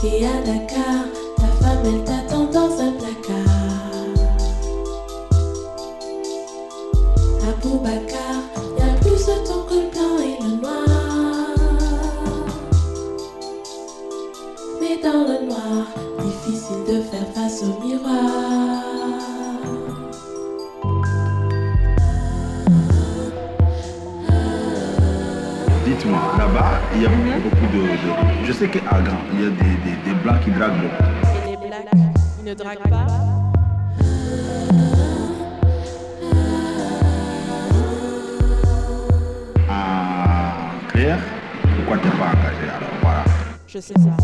T'es à Dakar, ta femme elle t'attend dans un plat. Ah, il y a des, des, des blancs qui draguent beaucoup. Et les blacks, ils ne draguent pas Ah, clair? Pourquoi t'es pas engagé alors Voilà. Je sais ça.